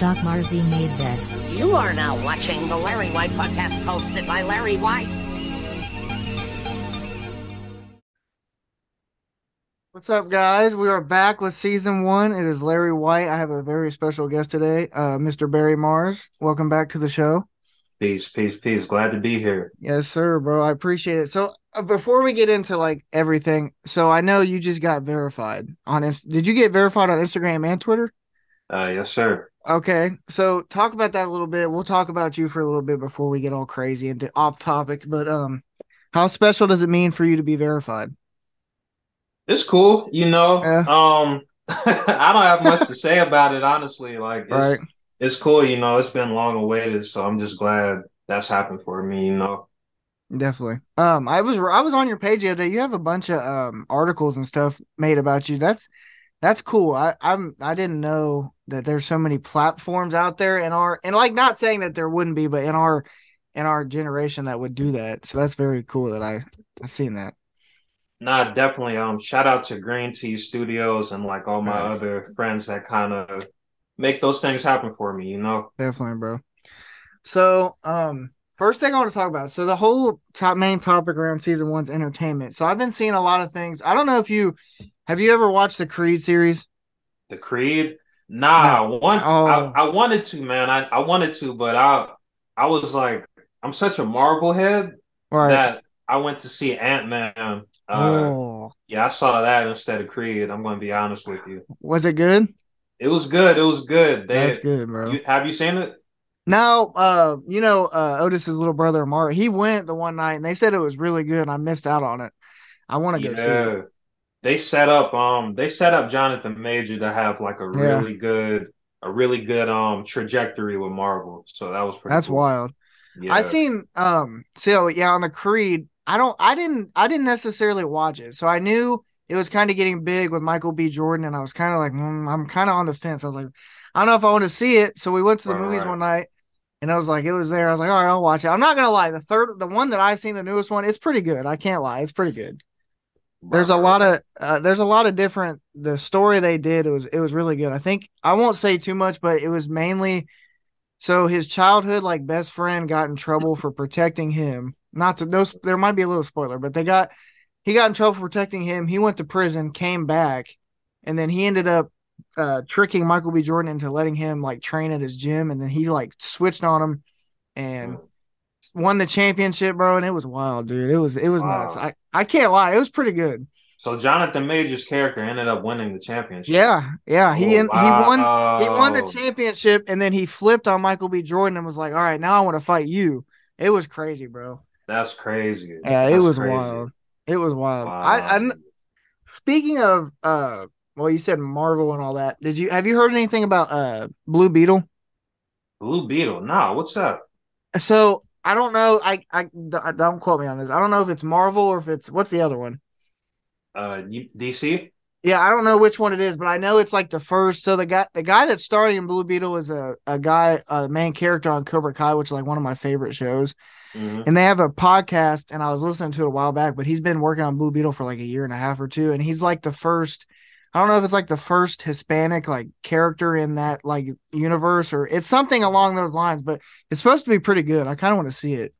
Doc Marzi made this. You are now watching the LarriWhyte podcast hosted by LarriWhyte. What's up, guys? We are back with season one. It is LarriWhyte. I have a very special guest today, uh, Mr. BarryMarz. Welcome back to the show. Peace, peace, peace. Glad to be here. Yes, sir, bro. I appreciate it. So, uh, before we get into like everything, so I know you just got verified on Inst- Did you get verified on Instagram and Twitter? Uh, yes, sir. Okay, so talk about that a little bit. We'll talk about you for a little bit before we get all crazy into off topic. But um, how special does it mean for you to be verified? It's cool, you know. Yeah. Um, I don't have much to say about it, honestly. Like, it's, Right. it's cool, you know. It's been long awaited, so I'm just glad that's happened for me, you know. Definitely. Um, I was I was on your page the other day. You have a bunch of um articles and stuff made about you. That's that's cool. I I'm I didn't know that there's so many platforms out there in our and like not saying that there wouldn't be, but in our in our generation that would do that. So that's very cool that I I seen that. Nah, definitely. Um, shout out to Green Tea Studios and like all my Nice. other friends that kind of make those things happen for me, you know. Definitely, bro. So, um, first thing I want to talk about. So the whole top main topic around season one's entertainment. So I've been seeing a lot of things. I don't know if you have you ever watched the Creed series? The Creed. Nah, one Oh. I, I wanted to, man. I, I wanted to, but I I was like, I'm such a Marvel head Right. that I went to see Ant Man. Uh, oh, yeah, I saw that instead of Creed. I'm going to be honest with you. was it good? It was good. It was good. They, That's good, bro. You, have you seen it? Now, uh, you know, uh, Otis's little brother Amari, he went the one night and they said it was really good. And I missed out on it. I want to go see it. They set up um they set up Jonathan Major to have like a Yeah. really good a really good um trajectory with Marvel. So that was pretty That's cool. wild. Yeah. I seen um so yeah on the Creed. I don't I didn't I didn't necessarily watch it. So I knew it was kind of getting big with Michael B. Jordan, and I was kind of like, mm, I'm kind of on the fence. I was like, I don't know if I want to see it. So we went to the Right, movies right. one night, and I was like, it was there. I was like, all right, I'll watch it. I'm not gonna lie, the third, the one that I seen, the newest one, it's pretty good. I can't lie, it's pretty good. There's a lot of uh, there's a lot of different the story they did it was it was really good. I think I won't say too much, but it was mainly so his childhood like best friend got in trouble for protecting him. Not to no there might be a little spoiler, but they got he got in trouble for protecting him. He went to prison, came back, and then he ended up uh tricking Michael B. Jordan into letting him like train at his gym, and then he like switched on him and won the championship, bro. And it was wild, dude. It was it was Wow. nuts. I I can't lie, it was pretty good. So Jonathan Major's character ended up winning the championship. Yeah, yeah. He Oh, in, he won he won the championship and then he flipped on Michael B. Jordan and was like, "All right, now I want to fight you." It was crazy, bro. That's crazy. Yeah, it was crazy. wild. It was wild. Wow. I, I speaking of uh well, you said Marvel and all that. Did you have you heard anything about uh Blue Beetle? Blue Beetle. Nah, what's up? So, I don't know. I I don't quote me on this. I don't know if it's Marvel or if it's what's the other one? Uh DC? Yeah, I don't know which one it is, but I know it's like the first. So the guy, the guy that's starring in Blue Beetle is a a guy, a main character on Cobra Kai, which is like one of my favorite shows. Mhm. And they have a podcast, and I was listening to it a while back, but he's been working on Blue Beetle for like a year and a half or two, and he's like the first. I don't know if it's like the first Hispanic like character in that like universe or it's something along those lines, but it's supposed to be pretty good. I kind of want to see it.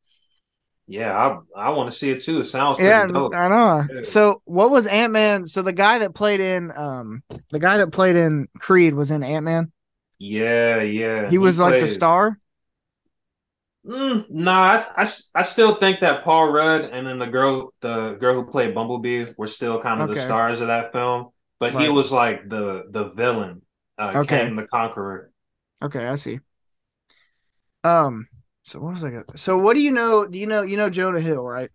Yeah, I I want to see it too. It sounds pretty Yeah, dope. I know. Yeah. So what was Ant Man? So the guy that played in um the guy that played in Creed was in Ant Man. Yeah, yeah. He was like the star. Mm, nah, I, I, I still think that Paul Rudd and then the girl the girl who played Bumblebee were still kind of the stars of that film, but he was like the the villain, uh, Okay. Kang the Conqueror. Okay, I see. Um. So what was I got? So what do you know? Do you know you know Jonah Hill, right?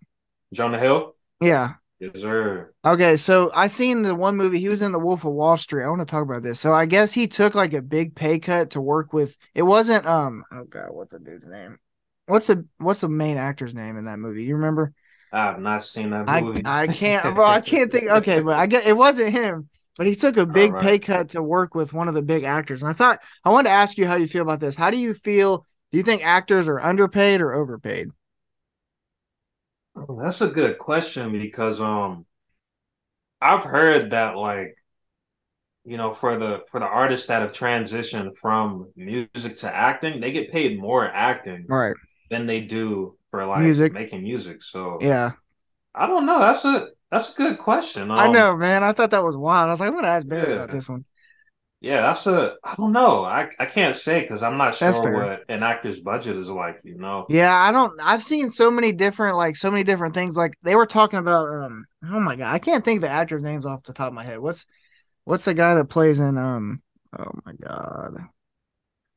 Jonah Hill, Yeah. yes sir. Okay, so I seen the one movie he was in the Wolf of Wall Street. I want to talk about this. So I guess he took like a big pay cut to work with. It wasn't um. Oh god, what's the dude's name? What's the what's the main actor's name in that movie? You remember? I have not seen that I movie. I can't, bro. I can't think. Okay, but I get it wasn't him. But he took a big Alright. pay cut to work with one of the big actors. And I thought I wanted to ask you how you feel about this. How do you feel? Do you think actors are underpaid or overpaid? Oh, That's a good question because um I've heard that like you know, for the for the artists that have transitioned from music to acting, they get paid more acting Right. than they do for like Music. making music. So Yeah. I don't know. That's a that's a good question. I Um, know, man. I thought that was wild. I was like, I'm gonna ask Barry Yeah. about this one. Yeah, that's a. I don't know. I I can't say because I'm not That's sure fair. what an actor's budget is like. You know. Yeah, I don't. I've seen so many different, like, so many different things. Like they were talking about. Um. Oh my god, I can't think the actor's names off the top of my head. What's, what's the guy that plays in? Um. Oh my god.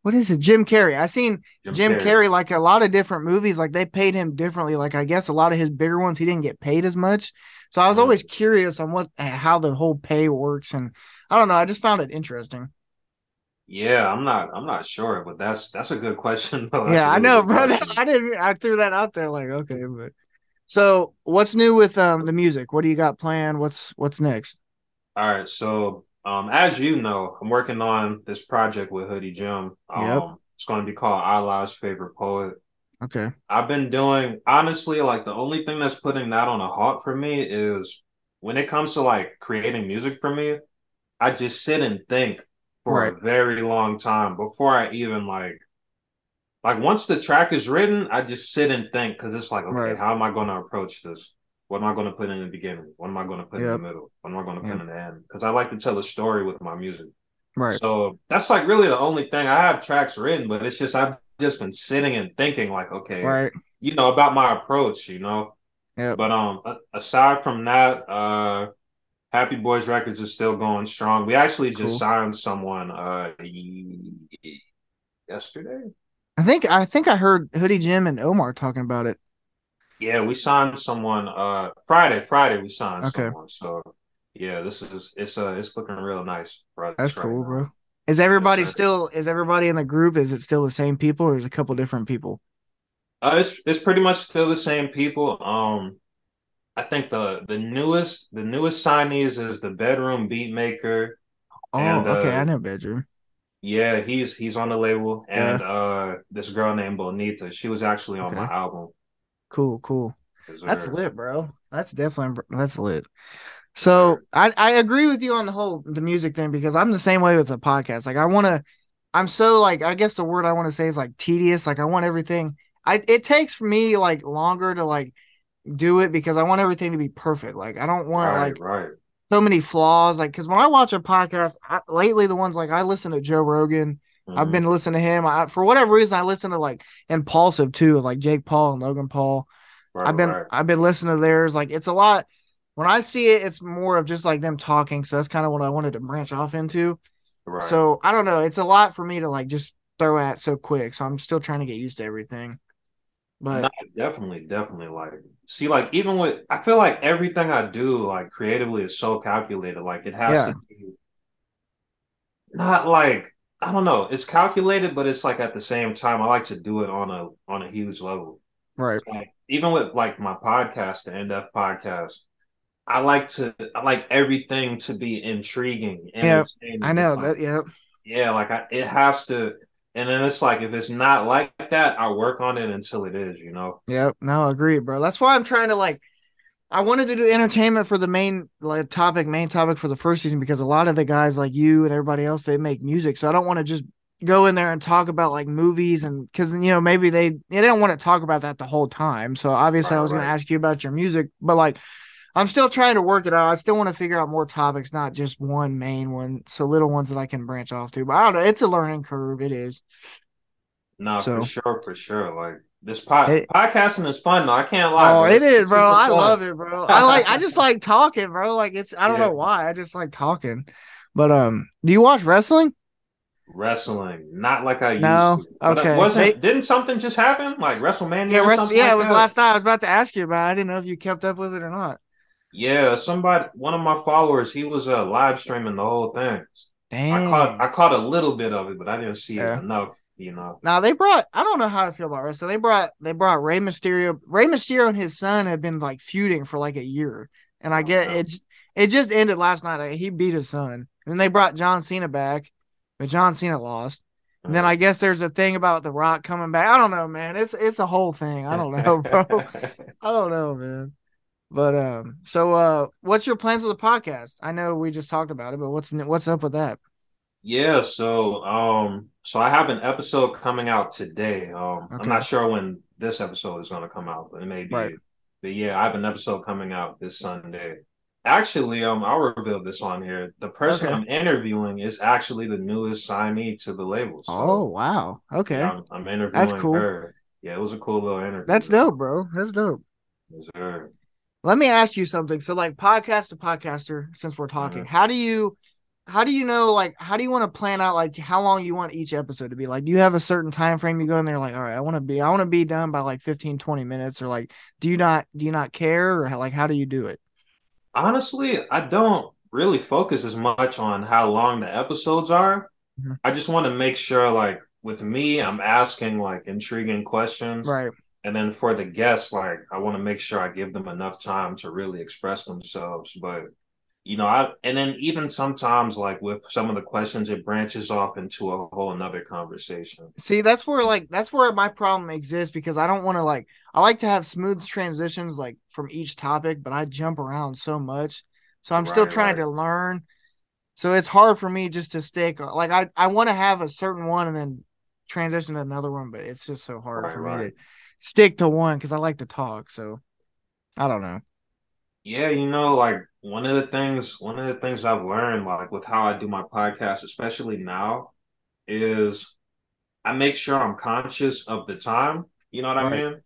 What is it? Jim Carrey. I seen Jim Carrey. like a lot of different movies. Like they paid him differently. Like I guess a lot of his bigger ones he didn't get paid as much. So I was always curious on what how the whole pay works, and I don't know. I just found it interesting. Yeah, I'm not. I'm not sure, but that's that's a good question. Though. Yeah, a I really know, bro. question. I didn't. I threw that out there. Like, okay, but so what's new with um the music? What do you got planned? What's what's next? All right, so um, as you know, I'm working on this project with Hoodie Jim. Um, Yep. it's going to be called I Allah's favorite poet. Okay, I've been doing honestly, like the only thing that's putting that on a halt for me is when it comes to like creating music for me, I just sit and think for Right. a very long time before I even like like once the track is written, I just sit and think because it's like, okay, Right. how am I going to approach this? What am I going to put in the beginning? What am I going to put in the middle? What am I going to put Yep. in the end? Because I like to tell a story with my music. right, So that's like really the only thing I have tracks written, but it's just I've just been sitting and thinking like, okay, right. you know, about my approach, you know. Yep. But um, aside from that, uh, Happy Boys Records is still going strong. We actually just Cool. signed someone uh yesterday. I think I think I heard Hoodie Jim and Omar talking about it. Yeah, we signed someone uh Friday. Friday we signed Okay. someone. So yeah, this is it's uh it's looking real nice. That's right cool, now. bro. Is everybody still? Is everybody in the group? Is it still the same people, or is it a couple different people? Uh, it's it's pretty much still the same people. Um, I think the the newest the newest signees is the bedroom beat maker. Oh, And, okay. uh, I know bedroom. Yeah, he's he's on the label, and uh, this girl named Bonita, she was actually on my album. Cool, cool. That's lit, bro. That's definitely that's lit. So I I agree with you on the whole the music thing because I'm the same way with the podcast. Like I want to, I'm so like I guess the word I want to say is like tedious. Like I want everything. I it takes for me like longer to like do it because I want everything to be perfect. Like I don't want right, like right. so many flaws. Like because when I watch a podcast I, lately, the ones like I listen to Joe Rogan. I've Mhm. been listening to him. I, for whatever reason, I listen to like Impulsive too, like Jake Paul and Logan Paul. Right, I've been right. I've been listening to theirs. Like it's a lot. When I see it, it's more of just like them talking. So that's kind of what I wanted to branch off into. right. So I don't know. It's a lot for me to like just throw at so quick. So I'm still trying to get used to everything. But No, definitely, definitely. Like, see, like even with, I feel like everything I do, like creatively, is so calculated. Like it has Yeah. to be not like I don't know. It's calculated, but it's like at the same time, I like to do it on a on a huge level. right, Like even with like my podcast, the NDF podcast, I like to I like everything to be intriguing. Yeah. I know Like, that. Yeah, yeah, like I, it has to. And then it's like if it's not like that, I work on it until it is. You know. Yep. No, agreed, bro. That's why I'm trying to like. I wanted to do entertainment for the main like topic, main topic for the first season because a lot of the guys like you and everybody else they make music, so I don't want to just go in there and talk about like movies and because you know maybe they they don't want to talk about that the whole time. So obviously I Right, was going to ask you about your music, but like I'm still trying to work it out. I still want to figure out more topics, not just one main one. So little ones that I can branch off to. But I don't know. It's a learning curve. It is. No, So- for sure, for sure. Like this pod, It- podcasting is fun though. I can't lie. Oh, bro. It's- bro. I fun. love it, bro. I like. I just like talking, bro. Like it's. I don't Yeah. know why. I just like talking. But um, do you watch wrestling? wrestling, not like I used No? to. But Okay. it wasn't They- didn't something just happen? Like WrestleMania? Yeah, or something yeah. like it was that? last night. I was about to ask you about. it. I didn't know if you kept up with it or not. Yeah, somebody, one of my followers, he was uh, live streaming the whole thing. Damn. I caught, I caught a little bit of it, but I didn't see Yeah. it enough. You know. Now they brought. I don't know how I feel about wrestling. They brought. They brought Rey Mysterio. Rey Mysterio and his son have been like feuding for like a year, and I get Oh, it. It just ended last night. He beat his son, and then they brought John Cena back, but John Cena lost. And then I guess there's a thing about The Rock coming back. I don't know, man. It's it's a whole thing. I don't know, bro. I don't know, man. But um, so uh, what's your plans with the podcast? I know we just talked about it, but what's what's up with that? Yeah, so um so I have an episode coming out today. Um I'm not sure when this episode is gonna come out, but it may be. Right. But yeah, I have an episode coming out this Sunday. Actually, um I'll reveal this on here. The person Okay. I'm interviewing is actually the newest signee to the label. So Oh wow, okay, I'm, I'm interviewing cool. her. Yeah, it was a cool little interview. that's dope, bro. That's dope. Yes, sir. Let me ask you something. So, like podcast to podcaster, since we're talking, Mhm. how do you, how do you know, like, how do you want to plan out, like, how long you want each episode to be? Like, do you have a certain time frame you go in there, like, all right, I want to be, I want to be done by like 15, 20 minutes, or like, do you not, do you not care, or like, how do you do it? Honestly, I don't really focus as much on how long the episodes are. Mhm. I just want to make sure, like, with me, I'm asking like intriguing questions. Right. And then for the guests, like, I want to make sure I give them enough time to really express themselves. But, you know, I, and then even sometimes, like, with some of the questions, it branches off into a whole another conversation. See, that's where like that's where my problem exists because I don't want to like I like to have smooth transitions like from each topic, but I jump around so much. So I'm still trying right. to learn. So it's hard for me just to stick like I I want to have a certain one and then transition to another one, but it's just so hard Right, for me to stick to one because I like to talk. So I don't know. Yeah, you know, like one of the things, one of the things I've learned, like with how I do my podcast, especially now, is I make sure I'm conscious of the time. You know what I Right. mean?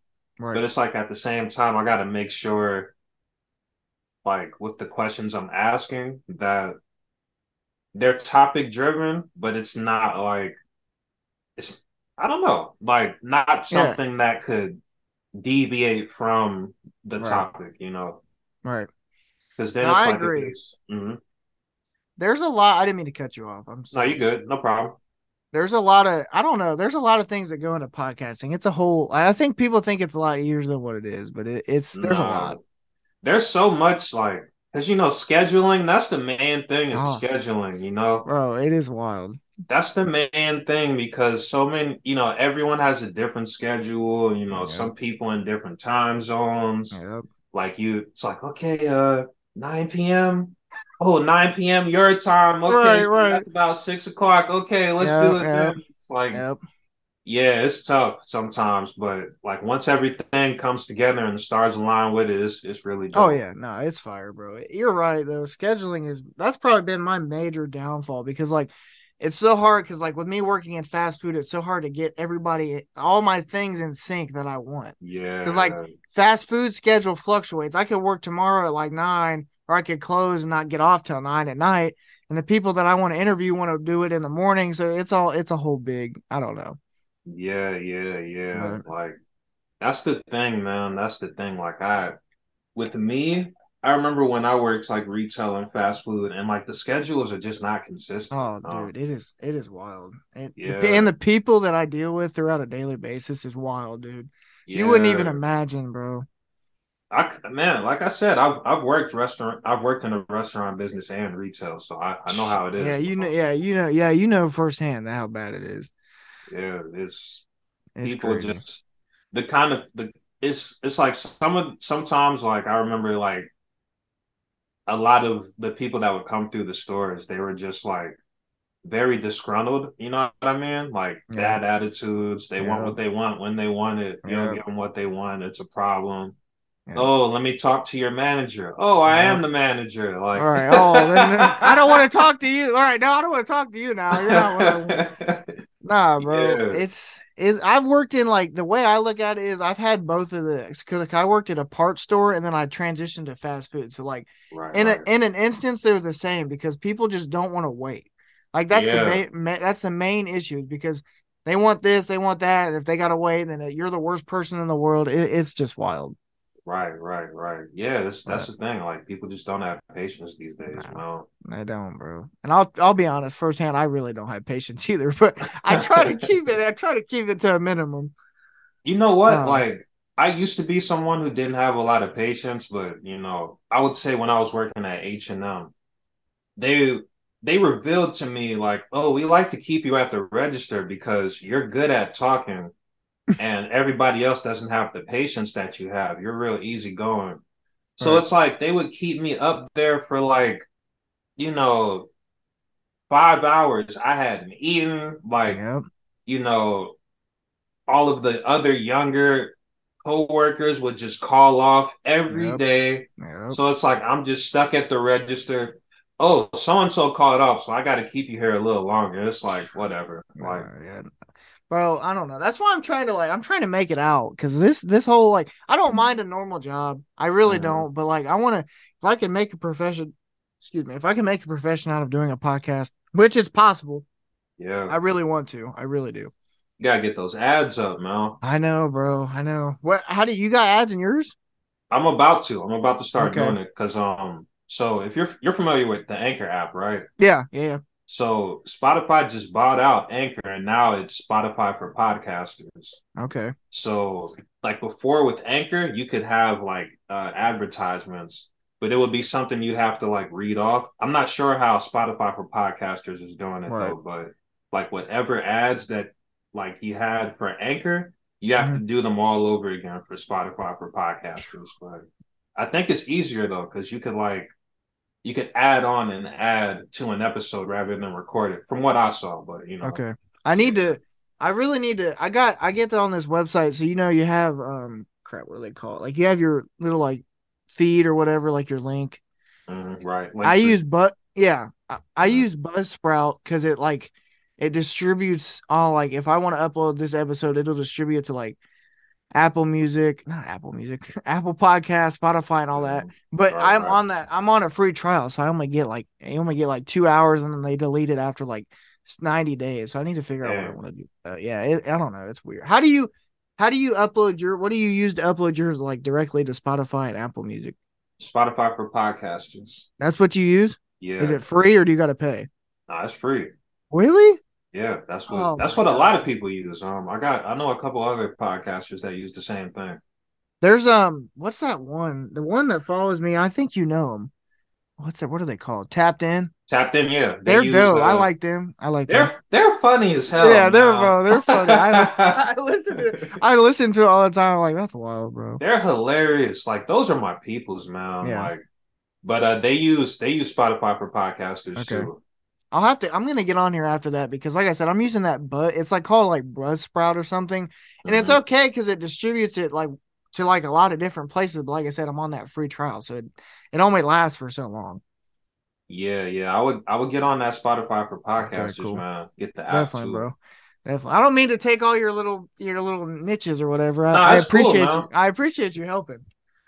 But it's like at the same time, I got to make sure, like with the questions I'm asking, that they're topic driven, but it's not like it's, I don't know, like not Yeah. something that could deviate from the Right. topic, you know? Right. Because then No, I like agree. mhm. There's a lot. I didn't mean to cut you off. I'm No, sorry. you good. No problem. there's a lot of I don't know. There's a lot of things that go into podcasting. It's a whole. I think people think it's a lot easier than what it is, but it, it's there's a lot. There's so much like because you know scheduling. That's the main thing is Oh. scheduling. You know, Bro, it is wild. that's the main thing because so many. You know, everyone has a different schedule. You know, Yeah. some people in different time zones. Yep. Like you, it's like okay, uh, 9 p.m. Oh, 9 p.m. your time. Okay, Right, right. that's about six o'clock. Okay, let's Yeah, do it. It's Like Yep. Yeah, it's tough sometimes, but like once everything comes together and the stars align with it, it's, it's really oh, dope. Oh yeah, no, it's fire, bro. You're right though. Scheduling is that's probably been my major downfall because like it's so hard because like with me working in fast food, it's so hard to get everybody all my things in sync that I want. yeah because like, Fast food schedule fluctuates. I could work tomorrow at like nine, or I could close and not get off till nine at night. And the people that I want to interview want to do it in the morning. So it's all it's a whole big I don't know. yeah, yeah, yeah. But- Like that's the thing, man. That's the thing. Like I with me, I remember when I worked like retail and fast food and like the schedules are just not consistent. Oh, dude, it is it is wild. And, Yeah. and the people that I deal with throughout a daily basis is wild, dude. You wouldn't even imagine, bro. I man, like I said, I've I've worked restaurant, I've worked in a restaurant business and retail, so I, I know how it is. Yeah, you know, yeah, you know, yeah, you know firsthand how bad it is. Yeah, it's It's people crazy. just the kind of the it's it's like some of sometimes like I remember like a lot of the people that would come through the stores they were just like very disgruntled you know what I mean like Yeah. bad attitudes they want what they want when they want it you Yeah. don't give them what they want it's a problem Yeah. oh let me talk to your manager oh I Yeah. am the manager like All right. Oh, then, then I don't want to talk to you. All right, no, I don't want to talk to you now. You're not what I want. Nah, bro. Yeah. It's it's I've worked in like the way I look at it is I've had both of the because like I worked at a part store and then I transitioned to fast food. So like right, in a, in an instance they're the same because people just don't want to wait. Like that's Yeah. the main ma- that's the main issue because they want this, they want that, and if they gotta wait, then uh, you're the worst person in the world. It, it's just wild. Right, right, right. Yeah, that's that's the thing. Like people just don't have patience these days, man. I don't, bro. And I'll I'll be honest, firsthand, I really don't have patience either. But I try to keep it. I try to keep it to a minimum. You know what? Uh, like I used to be someone who didn't have a lot of patience, but you know, I would say when I was working at H and M, they they revealed to me like, oh, we like to keep you at the register because you're good at talking, and everybody else doesn't have the patience that you have. You're real easy going. So Right. it's like they would keep me up there for like, you know, five hours. I hadn't eaten, like, Yep. you know, all of the other younger co-workers would just call off every Yep. day. Yep. So it's like I'm just stuck at the register. Oh, so and so called off, so I got to keep you here a little longer. It's like whatever. Like, yeah. Bro, I don't know. That's why I'm trying to like I'm trying to make it out because this this whole like I don't mind a normal job. I really don't, but like I want to if I can make a profession excuse me, if I can make a profession out of doing a podcast, which is possible, yeah, I really want to. I really do. you gotta get those ads up, man. I know, bro. I know. What how do you got ads in yours? I'm about to. I'm about to start Okay. doing it because um. So if you're you're familiar with the Anchor app, right? Yeah, yeah. So Spotify just bought out Anchor, and now it's Spotify for podcasters. Okay. So like before with Anchor, you could have like uh, advertisements, but it would be something you'd have to like read off. I'm not sure how Spotify for podcasters is doing it Right. though, but like whatever ads that like you had for Anchor, you have to Mm-hmm. do them all over again for Spotify for podcasters. But I think it's easier though because you could like you could add on and add to an episode rather than record it. From what I saw, but you know, Okay. I need to I really need to I got I get that on this website. So you know you have um crap, what do they call it? Like you have your little like feed or whatever, like your link. Mhm, right? I Linktree. use but yeah, I, I Mhm. use Buzzsprout because it like it distributes all like if I want to upload this episode, it'll distribute to like Apple Music, not Apple Music, Apple Podcast, Spotify, and all that. Mhm. But I'm right. on that. I'm on a free trial, so I only get like I only get like two hours, and then they delete it after like s- 90 days. So I need to figure out what I want to do. Uh, yeah, it, I don't know. It's weird. How do you how do you upload your what do you use to upload yours like directly to Spotify and Apple Music? Spotify for podcasters. That's what you use. Yeah, Is it free or do you got to pay? Nah, it's free. Really? Yeah, that's what Oh that's what a lot of people use. Um, I got I know a couple other podcasters that use the same thing. There's um, what's that one? The one that follows me. I think you know them. What's that? What are they called? Tapped in. Tapped in, yeah. They They're use, dope. I uh, like them. I like them. They're they're funny as hell. Yeah, they're man. bro. They're funny. I, I listen to I listen to it all the time. I'm like, that's wild, bro. They're hilarious. Like those are my peoples, man. Yeah. Like, but uh, they use they use Spotify for podcasters Okay. too. I'll have to. I'm gonna get on here after that because, like I said, I'm using that. But it's like called like Buzzsprout or something, and it's Mhm. okay because it distributes it like to like a lot of different places. But like I said, I'm on that free trial, so it it only lasts for so long. Yeah, yeah. I would I would get on that Spotify for podcasters, cool. man. Get the app Definitely, too. bro. Definitely. I don't mean to take all your little your little niches or whatever. I, Nah, I it's cool, appreciate you. I appreciate you helping.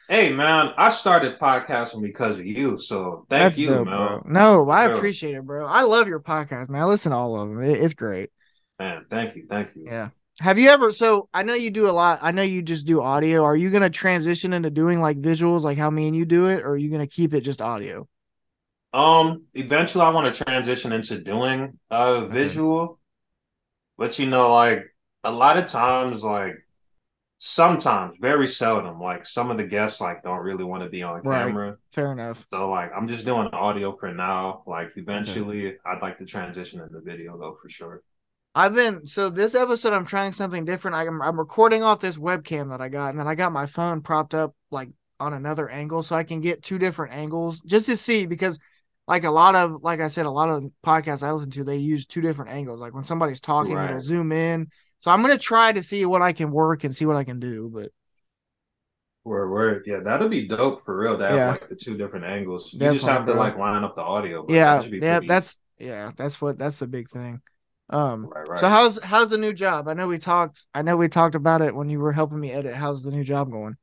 Hey man, I started podcasting because of you, so thank That's you, dope, man. bro. No, I Bro. appreciate it, bro. I love your podcast, man. I listen to all of them. It- it's great. Man, thank you, thank you. Yeah. Have you ever? So I know you do a lot. I know you just do audio. Are you gonna transition into doing like visuals, like how me and you do it, or are you gonna keep it just audio? Um, eventually I want to transition into doing uh visual, but you know, like a lot of times, like sometimes, very seldom, like some of the guests like don't really want to be on Right. camera. Fair enough. So like I'm just doing audio for now. Like eventually I'd like to transition into video though for sure. I've been so this episode. I'm trying something different. I'm I'm recording off this webcam that I got, and then I got my phone propped up like on another angle, so I can get two different angles just to see because. Like a lot of, like I said, a lot of podcasts I listen to, they use two different angles. Like when somebody's talking, Right. it'll zoom in. So I'm gonna try to see what I can work and see what I can do. But Word, word. Yeah, that'll be dope for real to have Yeah. like the two different angles. You Definitely, just have to bro. like line up the audio. but yeah, that yeah, pretty- that's yeah, that's what that's the big thing. Um, right, right. so how's how's the new job? I know we talked. I know we talked about it when you were helping me edit. How's the new job going?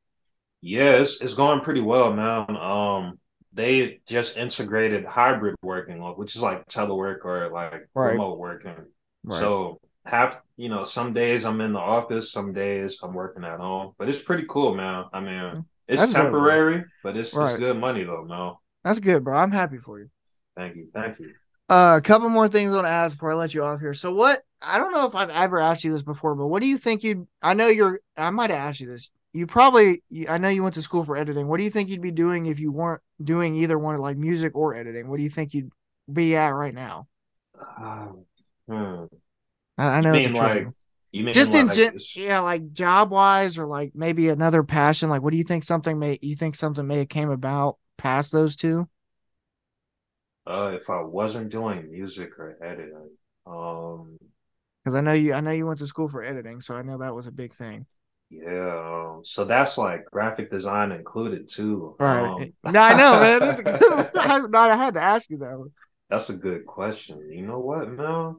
Yeah, it's, it's going pretty well, man. Um, they just integrated hybrid working, which is like telework or like Right. remote working. So half, you know, some days I'm in the office, some days I'm working at home. But it's pretty cool, man. I mean, it's That's good, temporary, but it's Right. it's good money though, man. that's good, bro. I'm happy for you. Thank you, thank you. Uh, a couple more things I want to ask before I let you off here. So what? I don't know if I've ever asked you this before, but what do you think you'd? I know you're. I might have asked you this. You probably. I know you went to school for editing. What do you think you'd be doing if you weren't doing either one, of like music or editing? What do you think you'd be at right now? Um. I, I know You it's a mean like. You mean Just in like, gen- it's- yeah, like job wise or like maybe another passion. Like what do you think something may you think something may have came about past those two? uh, if I wasn't doing music or editing, um, Because I know you I know you went to school for editing, so I know that was a big thing. yeah, um, so that's like graphic design included too. Right. Um, no, I know, man. That's a good I, no, I had to ask you that one. That's a good question. You know what, man?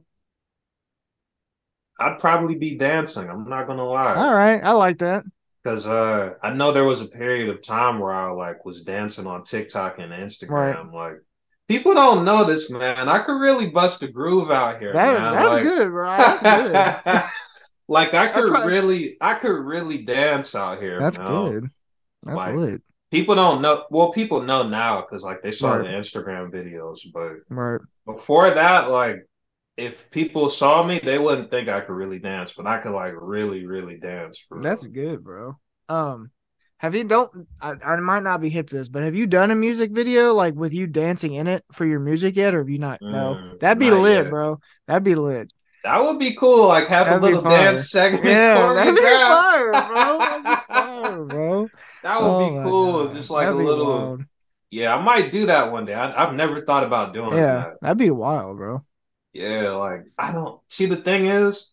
I'd probably be dancing. I'm not gonna lie. All right. I like that. Because uh, I know there was a period of time where I like was dancing on TikTok and Instagram. Like people don't know this, man. I could really bust a groove out here, That, man. that's like, good, bro. That's good. like I could probably- really, I could really dance out here. That's man. good. That's Like, lit. People don't know. Well, people know now because like they saw Right. the Instagram videos, but Right. before that, like if people saw me, they wouldn't think I could really dance, but I could like really, really dance. Real. That's good, bro. Um, have you don't I, I might not be hip to this, but have you done a music video like with you dancing in it for your music yet, or have you not? no, Mm, that'd be lit, yet. bro. That'd be lit. That would be cool. Like have That'd a little dance segment. Yeah, that'd be fire, bro. That'd be fire, bro. That would Oh be cool. God. Just like That'd a little. wild. Yeah, I might do that one day. I, I've never thought about doing Yeah, that. that'd be wild, bro. Yeah, like I don't see. The thing is,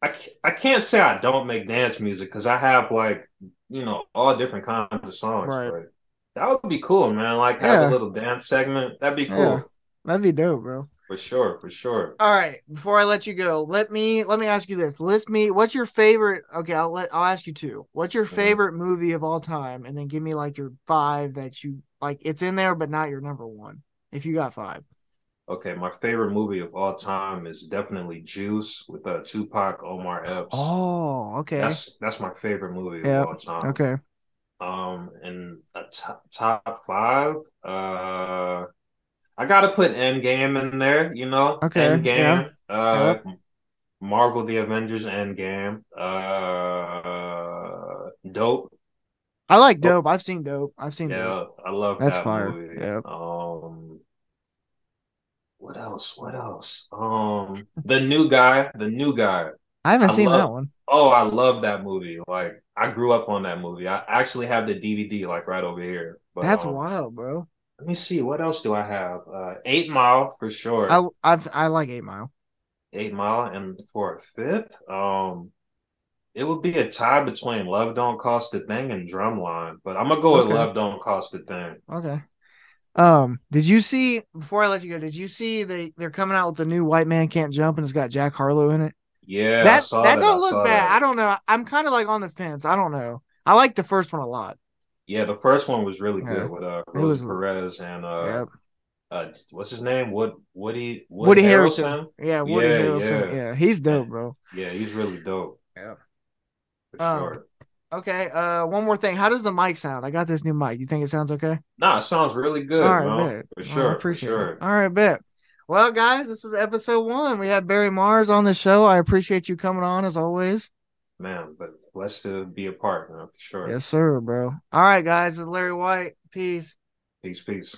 I can't, I can't say I don't make dance music because I have like you know all different kinds of songs. Right. But that would be cool, man. Like have a little dance segment. That'd be cool Yeah. That'd be dope, bro. for sure. For sure. All right, before I let you go, let me let me ask you this. List me what's your favorite okay, I'll let I'll ask you two. What's your favorite movie of all time? And then give me like your five that you like it's in there but not your number one. If you got five. Okay, my favorite movie of all time is definitely Juice with uh, Tupac, Omar Epps. Oh, okay. That's that's my favorite movie Yeah, of all time. Okay. Um, and a top top five. Uh, I gotta put Endgame in there. You know, Okay, Endgame. Uh, Marvel: The Avengers Endgame. Uh, dope. I like dope. I've seen dope. I've seen Oh. Yeah, dope. I love That's that fire. movie. Yeah. Um, what else? What else? Um, the new guy. The new guy. I haven't I seen that love- one. Oh, I love that movie. Like I grew up on that movie. I actually have the DVD like right over here. But, That's um, wild, bro. Let me see. What else do I have? Uh, Eight Mile for sure. I I've I like Eight Mile. Eight Mile, and for a fifth, um, it would be a tie between Love Don't Cost a Thing and Drumline. But I'm gonna go with Love Don't Cost a Thing. Okay. Um, did you see before I let you go, did you see they they're coming out with the new White Man Can't Jump and it's got Jack Harlow in it? Yeah, I that saw that that. don't I look bad. that. I don't know. I'm kind of like on the fence. I don't know. I like the first one a lot. Yeah, the first one was really Yeah. good with uh, It was- Perez and uh, Yep. uh, what's his name? Wood Woody Wood Woody Harrelson. Yeah, Woody Yeah, Harrelson. yeah. Yeah. he's dope, bro. Yeah, he's really dope. Yeah. For Um, sure. Okay. Uh, one more thing. How does the mic sound? I got this new mic. You think it sounds okay? Nah, it sounds really good, All right. For Well, I sure. For appreciate sure. it. All right, bet. Well, guys, this was episode one. We had BarryMarz on the show. I appreciate you coming on as always. Man, but blessed to be a part, man, for sure. Yes, sir, bro. All right, guys. This is LarriWhyte. Peace. Peace, peace.